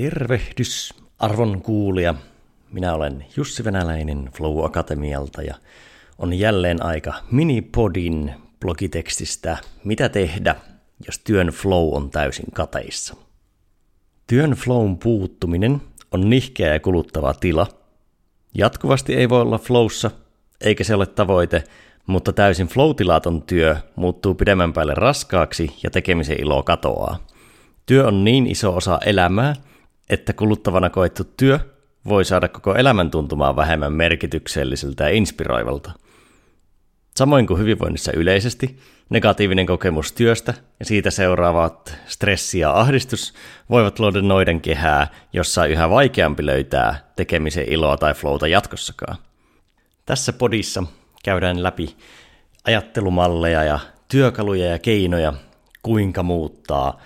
Tervehdys, arvon kuulija. Minä olen Jussi Venäläinen Flow Akatemialta ja on jälleen aika minipodin blogitekstistä Mitä tehdä, jos työn flow on täysin kateissa. Työn flown puuttuminen on nihkeä ja kuluttava tila. Jatkuvasti ei voi olla flowssa, eikä se ole tavoite, mutta täysin flow-tilaton työ muuttuu pidemmän päälle raskaaksi ja tekemisen ilo katoaa. Työ on niin iso osa elämää, että kuluttavana koettu työ voi saada koko elämän tuntumaan vähemmän merkitykselliseltä ja inspiroivalta. Samoin kuin hyvinvoinnissa yleisesti, negatiivinen kokemus työstä ja siitä seuraavat stressi ja ahdistus voivat luoda noiden kehää, jossa on yhä vaikeampi löytää tekemisen iloa tai flowta jatkossakaan. Tässä podissa käydään läpi ajattelumalleja ja työkaluja ja keinoja, kuinka muuttaa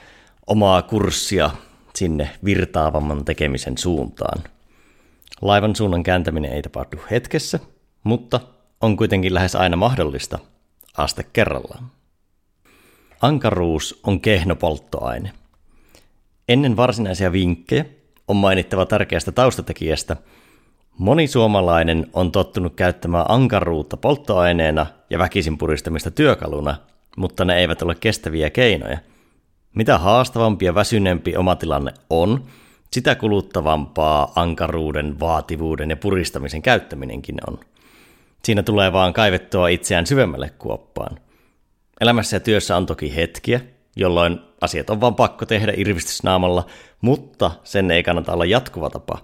omaa kurssia sinne virtaavamman tekemisen suuntaan. Laivan suunnan kääntäminen ei tapahdu hetkessä, mutta on kuitenkin lähes aina mahdollista aste kerrallaan. Ankaruus on kehno polttoaine. Ennen varsinaisia vinkkejä on mainittava tärkeästä taustatekijästä. Moni suomalainen on tottunut käyttämään ankaruutta polttoaineena ja väkisin puristamista työkaluna, mutta ne eivät ole kestäviä keinoja – mitä haastavampi ja väsyneempi oma tilanne on, sitä kuluttavampaa ankaruuden, vaativuuden ja puristamisen käyttäminenkin on. Siinä tulee vaan kaivettua itseään syvemmälle kuoppaan. Elämässä ja työssä on toki hetkiä, jolloin asiat on vaan pakko tehdä irvistysnaamalla, mutta sen ei kannata olla jatkuva tapa.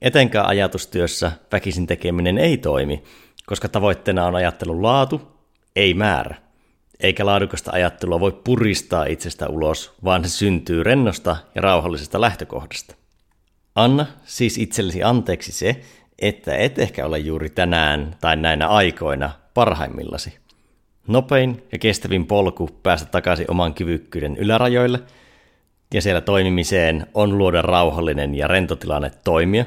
Etenkään ajatustyössä väkisin tekeminen ei toimi, koska tavoitteena on ajattelun laatu, ei määrä eikä laadukasta ajattelua voi puristaa itsestä ulos, vaan se syntyy rennosta ja rauhallisesta lähtökohdasta. Anna siis itsellesi anteeksi se, että et ehkä ole juuri tänään tai näinä aikoina parhaimmillasi. Nopein ja kestävin polku päästä takaisin oman kyvykkyyden ylärajoille ja siellä toimimiseen on luoda rauhallinen ja rentotilanne toimia,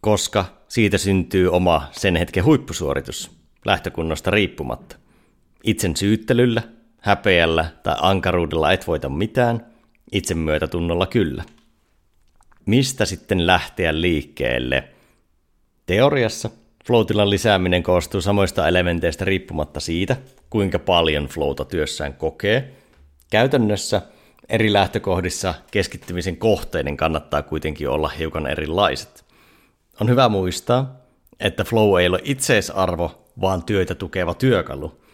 koska siitä syntyy oma sen hetken huippusuoritus lähtökunnosta riippumatta. Itsen syyttelyllä, häpeällä tai ankaruudella et voita mitään, itsemyötätunnolla kyllä. Mistä sitten lähteä liikkeelle? Teoriassa floatilan lisääminen koostuu samoista elementeistä riippumatta siitä, kuinka paljon flowta työssään kokee. Käytännössä eri lähtökohdissa keskittymisen kohteiden kannattaa kuitenkin olla hiukan erilaiset. On hyvä muistaa, että flow ei ole itseisarvo, vaan työtä tukeva työkalu –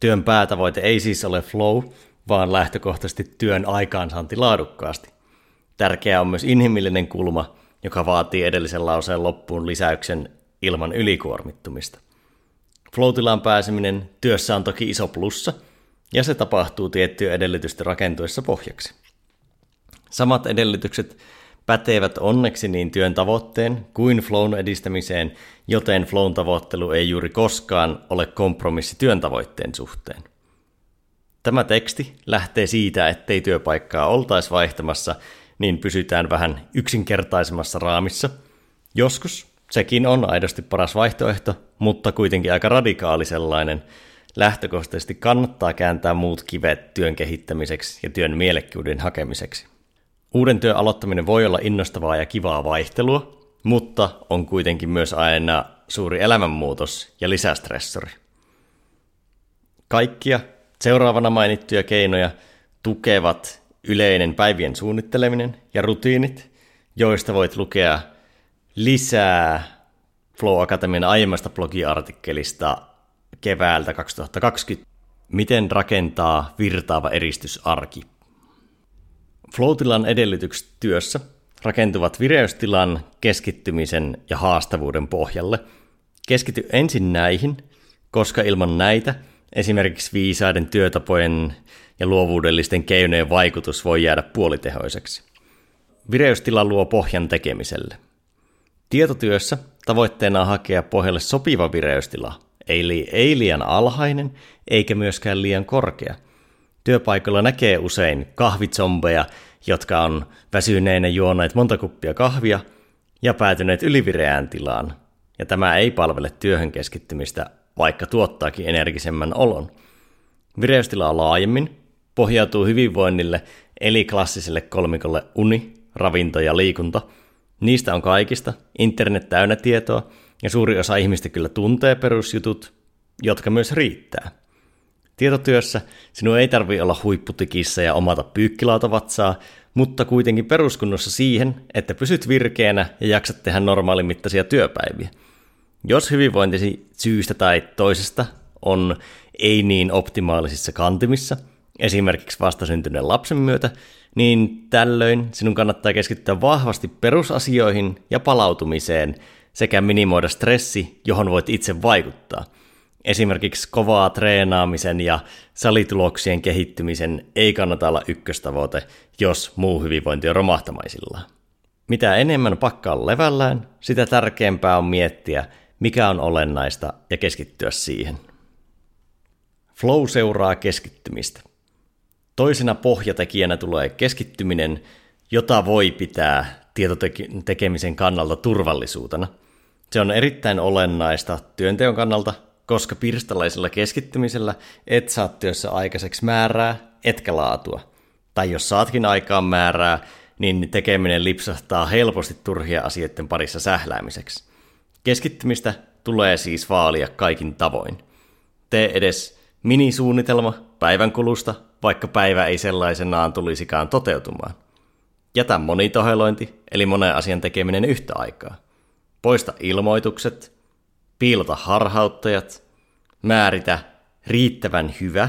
Työn päätavoite ei siis ole flow, vaan lähtökohtaisesti työn aikaansaanti laadukkaasti. Tärkeää on myös inhimillinen kulma, joka vaatii edellisen lauseen loppuun lisäyksen ilman ylikuormittumista. Floatilaan pääseminen työssä on toki iso plussa, ja se tapahtuu tiettyjen edellytysten rakentuessa pohjaksi. Samat edellytykset pätevät onneksi niin työn tavoitteen kuin flown edistämiseen, joten flown tavoittelu ei juuri koskaan ole kompromissi työn tavoitteen suhteen. Tämä teksti lähtee siitä, ettei työpaikkaa oltaisi vaihtamassa, niin pysytään vähän yksinkertaisemmassa raamissa. Joskus sekin on aidosti paras vaihtoehto, mutta kuitenkin aika radikaali sellainen. Lähtökohtaisesti kannattaa kääntää muut kivet työn kehittämiseksi ja työn mielekkyyden hakemiseksi. Uuden työn aloittaminen voi olla innostavaa ja kivaa vaihtelua, mutta on kuitenkin myös aina suuri elämänmuutos ja lisästressori. Kaikkia seuraavana mainittuja keinoja tukevat yleinen päivien suunnitteleminen ja rutiinit, joista voit lukea lisää Flow Academyn aiemmasta blogiartikkelista keväältä 2020. Miten rakentaa virtaava eristysarki Floatilan edellytykset työssä rakentuvat vireystilan, keskittymisen ja haastavuuden pohjalle. Keskity ensin näihin, koska ilman näitä esimerkiksi viisaiden työtapojen ja luovuudellisten keinojen vaikutus voi jäädä puolitehoiseksi. Vireystila luo pohjan tekemiselle. Tietotyössä tavoitteena on hakea pohjalle sopiva vireystila, eli ei liian alhainen eikä myöskään liian korkea – Työpaikalla näkee usein kahvitsombeja, jotka on väsyneinä juoneet monta kuppia kahvia ja päätyneet ylivireään tilaan. Ja tämä ei palvele työhön keskittymistä, vaikka tuottaakin energisemmän olon. Vireystilaa laajemmin pohjautuu hyvinvoinnille eli klassiselle kolmikolle uni, ravinto ja liikunta, Niistä on kaikista, internet täynnä tietoa, ja suuri osa ihmistä kyllä tuntee perusjutut, jotka myös riittää. Tietotyössä sinun ei tarvi olla huipputikissa ja omata pyykkilautavatsaa, mutta kuitenkin peruskunnossa siihen, että pysyt virkeänä ja jaksat tehdä normaalimittaisia työpäiviä. Jos hyvinvointisi syystä tai toisesta on ei niin optimaalisissa kantimissa, esimerkiksi vastasyntyneen lapsen myötä, niin tällöin sinun kannattaa keskittyä vahvasti perusasioihin ja palautumiseen sekä minimoida stressi, johon voit itse vaikuttaa. Esimerkiksi kovaa treenaamisen ja salituloksien kehittymisen ei kannata olla ykköstavoite, jos muu hyvinvointi on romahtamaisillaan. Mitä enemmän pakka on levällään, sitä tärkeämpää on miettiä, mikä on olennaista ja keskittyä siihen. Flow seuraa keskittymistä. Toisena pohjatekijänä tulee keskittyminen, jota voi pitää tietotekemisen kannalta turvallisuutena. Se on erittäin olennaista työnteon kannalta, koska pirstalaisella keskittymisellä et saa työssä aikaiseksi määrää, etkä laatua. Tai jos saatkin aikaan määrää, niin tekeminen lipsahtaa helposti turhia asioiden parissa sähläämiseksi. Keskittymistä tulee siis vaalia kaikin tavoin. Tee edes minisuunnitelma päivän kulusta, vaikka päivä ei sellaisenaan tulisikaan toteutumaan. Jätä monitohelointi, eli monen asian tekeminen yhtä aikaa. Poista ilmoitukset, piilota harhauttajat, määritä riittävän hyvä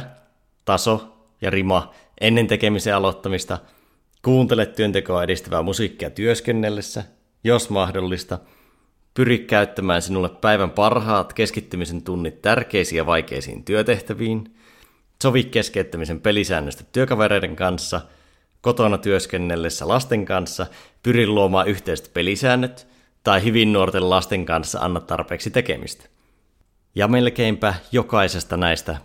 taso ja rima ennen tekemisen aloittamista, kuuntele työntekoa edistävää musiikkia työskennellessä, jos mahdollista – Pyri käyttämään sinulle päivän parhaat keskittymisen tunnit tärkeisiin ja vaikeisiin työtehtäviin. Sovi keskeyttämisen pelisäännöstä työkavereiden kanssa, kotona työskennellessä lasten kanssa, pyri luomaan yhteiset pelisäännöt tai hyvin nuorten lasten kanssa anna tarpeeksi tekemistä. Ja melkeinpä jokaisesta näistä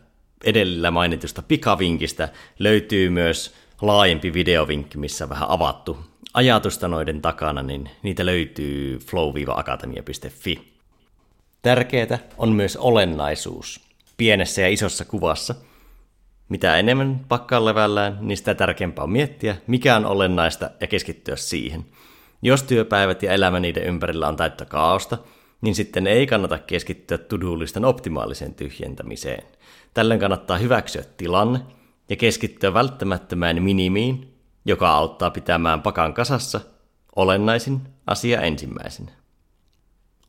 edellä mainitusta pikavinkistä löytyy myös laajempi videovinkki, missä vähän avattu ajatusta noiden takana, niin niitä löytyy flow-akatemia.fi. Tärkeää on myös olennaisuus pienessä ja isossa kuvassa. Mitä enemmän pakkaa levällään, niin sitä tärkeämpää on miettiä, mikä on olennaista ja keskittyä siihen. Jos työpäivät ja elämä niiden ympärillä on täyttä kaaosta, niin sitten ei kannata keskittyä tudulistan optimaaliseen tyhjentämiseen. Tällöin kannattaa hyväksyä tilanne ja keskittyä välttämättömään minimiin joka auttaa pitämään pakan kasassa olennaisin asia ensimmäisenä.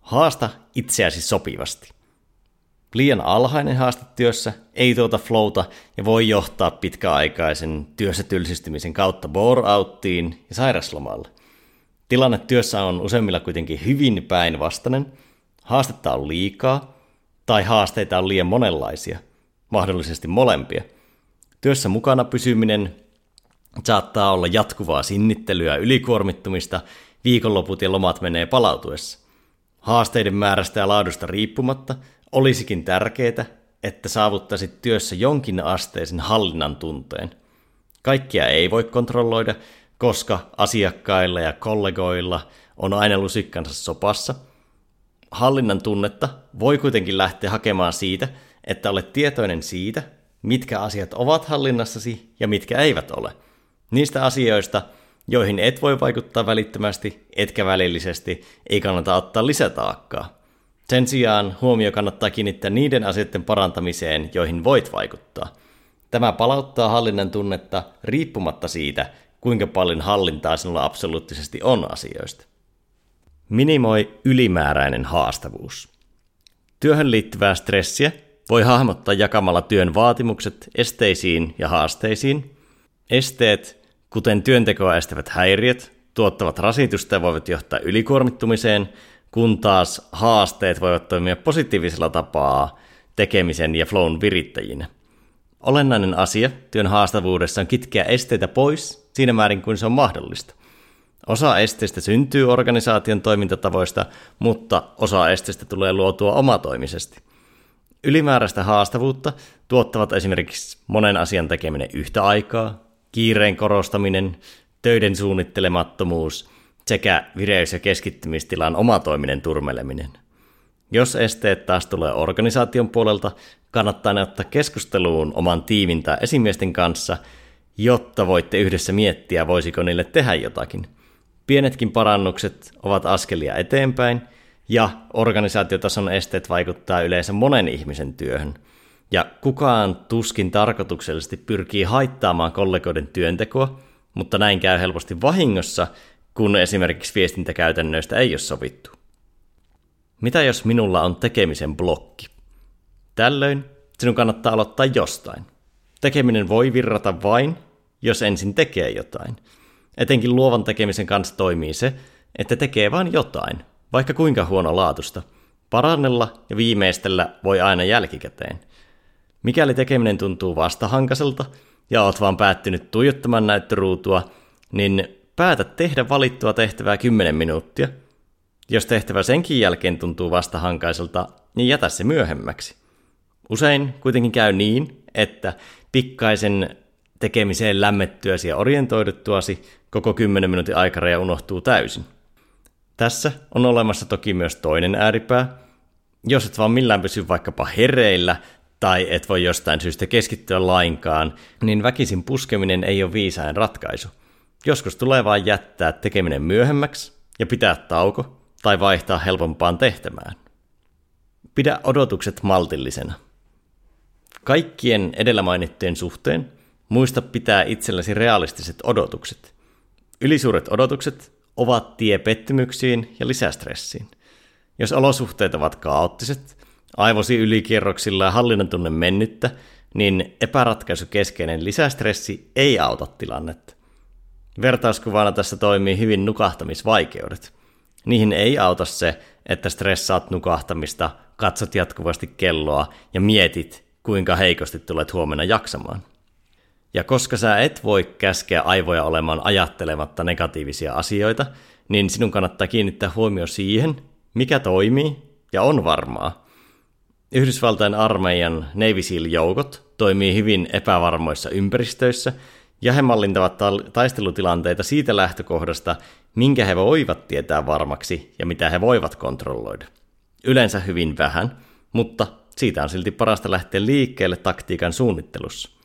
Haasta itseäsi sopivasti. Liian alhainen haaste työssä ei tuota flowta ja voi johtaa pitkäaikaisen työssä tylsistymisen kautta bore-outtiin ja sairaslomalle. Tilanne työssä on useimmilla kuitenkin hyvin päinvastainen. Haastetta on liikaa tai haasteita on liian monenlaisia, mahdollisesti molempia. Työssä mukana pysyminen saattaa olla jatkuvaa sinnittelyä ylikuormittumista, viikonloput ja lomat menee palautuessa. Haasteiden määrästä ja laadusta riippumatta olisikin tärkeää, että saavuttaisit työssä jonkin asteisen hallinnan tunteen. Kaikkia ei voi kontrolloida, koska asiakkailla ja kollegoilla on aina lusikkansa sopassa. Hallinnan tunnetta voi kuitenkin lähteä hakemaan siitä, että olet tietoinen siitä, mitkä asiat ovat hallinnassasi ja mitkä eivät ole – Niistä asioista, joihin et voi vaikuttaa välittömästi, etkä välillisesti, ei kannata ottaa lisätaakkaa. Sen sijaan huomio kannattaa kiinnittää niiden asioiden parantamiseen, joihin voit vaikuttaa. Tämä palauttaa hallinnan tunnetta riippumatta siitä, kuinka paljon hallintaa sinulla absoluuttisesti on asioista. Minimoi ylimääräinen haastavuus. Työhön liittyvää stressiä voi hahmottaa jakamalla työn vaatimukset esteisiin ja haasteisiin. Esteet kuten työntekoa estävät häiriöt, tuottavat rasitusta ja voivat johtaa ylikuormittumiseen, kun taas haasteet voivat toimia positiivisella tapaa tekemisen ja flown virittäjinä. Olennainen asia työn haastavuudessa on kitkeä esteitä pois siinä määrin kuin se on mahdollista. Osa esteistä syntyy organisaation toimintatavoista, mutta osa esteistä tulee luotua omatoimisesti. Ylimääräistä haastavuutta tuottavat esimerkiksi monen asian tekeminen yhtä aikaa, kiireen korostaminen, töiden suunnittelemattomuus sekä vireys- ja keskittymistilan omatoiminen turmeleminen. Jos esteet taas tulee organisaation puolelta, kannattaa ne ottaa keskusteluun oman tiimin tai esimiesten kanssa, jotta voitte yhdessä miettiä, voisiko niille tehdä jotakin. Pienetkin parannukset ovat askelia eteenpäin, ja organisaatiotason esteet vaikuttaa yleensä monen ihmisen työhön. Ja kukaan tuskin tarkoituksellisesti pyrkii haittaamaan kollegoiden työntekoa, mutta näin käy helposti vahingossa, kun esimerkiksi viestintäkäytännöistä ei ole sovittu. Mitä jos minulla on tekemisen blokki? Tällöin sinun kannattaa aloittaa jostain. Tekeminen voi virrata vain, jos ensin tekee jotain. Etenkin luovan tekemisen kanssa toimii se, että tekee vain jotain, vaikka kuinka huono laatusta. Parannella ja viimeistellä voi aina jälkikäteen. Mikäli tekeminen tuntuu vastahankaiselta ja oot vaan päättynyt tuijottamaan näyttöruutua, niin päätä tehdä valittua tehtävää 10 minuuttia. Jos tehtävä senkin jälkeen tuntuu vastahankaiselta, niin jätä se myöhemmäksi. Usein kuitenkin käy niin, että pikkaisen tekemiseen lämmettyäsi ja orientoiduttuasi koko 10 minuutin aikaraja unohtuu täysin. Tässä on olemassa toki myös toinen ääripää. Jos et vaan millään pysy vaikkapa hereillä tai et voi jostain syystä keskittyä lainkaan, niin väkisin puskeminen ei ole viisain ratkaisu. Joskus tulee vain jättää tekeminen myöhemmäksi ja pitää tauko tai vaihtaa helpompaan tehtämään. Pidä odotukset maltillisena. Kaikkien edellä mainittujen suhteen muista pitää itsellesi realistiset odotukset. Ylisuuret odotukset ovat tie pettymyksiin ja lisästressiin. Jos olosuhteet ovat kaoottiset, aivosi ylikierroksilla ja hallinnan tunne mennyttä, niin epäratkaisukeskeinen lisästressi ei auta tilannetta. Vertauskuvana tässä toimii hyvin nukahtamisvaikeudet. Niihin ei auta se, että stressaat nukahtamista, katsot jatkuvasti kelloa ja mietit, kuinka heikosti tulet huomenna jaksamaan. Ja koska sä et voi käskeä aivoja olemaan ajattelematta negatiivisia asioita, niin sinun kannattaa kiinnittää huomio siihen, mikä toimii ja on varmaa. Yhdysvaltain armeijan Navy SEAL-joukot toimii hyvin epävarmoissa ympäristöissä, ja he mallintavat taistelutilanteita siitä lähtökohdasta, minkä he voivat tietää varmaksi ja mitä he voivat kontrolloida. Yleensä hyvin vähän, mutta siitä on silti parasta lähteä liikkeelle taktiikan suunnittelussa.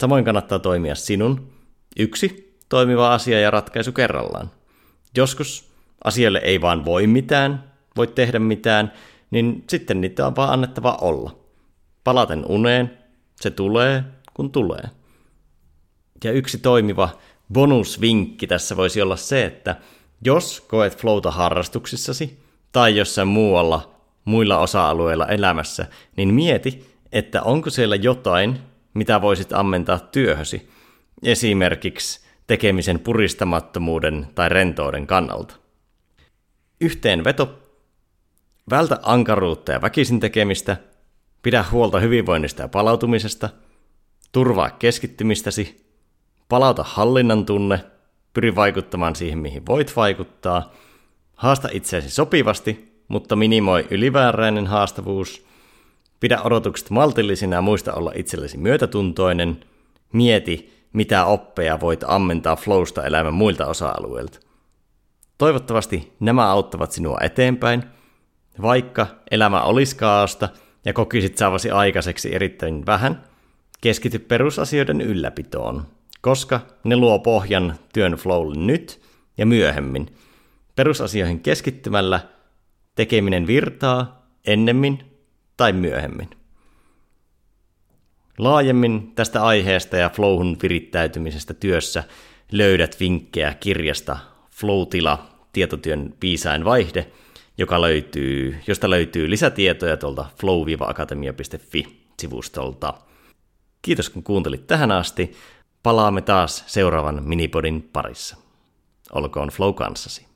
Samoin kannattaa toimia sinun, yksi toimiva asia ja ratkaisu kerrallaan. Joskus asialle ei vaan voi mitään, voi tehdä mitään, niin sitten niitä on vaan annettava olla. Palaten uneen, se tulee, kun tulee. Ja yksi toimiva bonusvinkki tässä voisi olla se, että jos koet flowta harrastuksissasi tai jossain muualla muilla osa-alueilla elämässä, niin mieti, että onko siellä jotain, mitä voisit ammentaa työhösi, esimerkiksi tekemisen puristamattomuuden tai rentouden kannalta. Yhteenveto. Vältä ankaruutta ja väkisin tekemistä, pidä huolta hyvinvoinnista ja palautumisesta, turvaa keskittymistäsi, palauta hallinnan tunne, pyri vaikuttamaan siihen, mihin voit vaikuttaa, haasta itseäsi sopivasti, mutta minimoi ylivääräinen haastavuus – Pidä odotukset maltillisina ja muista olla itsellesi myötätuntoinen. Mieti, mitä oppeja voit ammentaa flowsta elämän muilta osa-alueilta. Toivottavasti nämä auttavat sinua eteenpäin, vaikka elämä olisi kaaosta ja kokisit saavasi aikaiseksi erittäin vähän, keskity perusasioiden ylläpitoon, koska ne luo pohjan työn flowlle nyt ja myöhemmin. Perusasioihin keskittymällä tekeminen virtaa ennemmin tai myöhemmin. Laajemmin tästä aiheesta ja flowhun virittäytymisestä työssä löydät vinkkejä kirjasta Flowtila, tietotyön viisain vaihde, joka löytyy, josta löytyy lisätietoja tuolta flow-akatemia.fi-sivustolta. Kiitos kun kuuntelit tähän asti. Palaamme taas seuraavan minipodin parissa. Olkoon Flow kanssasi.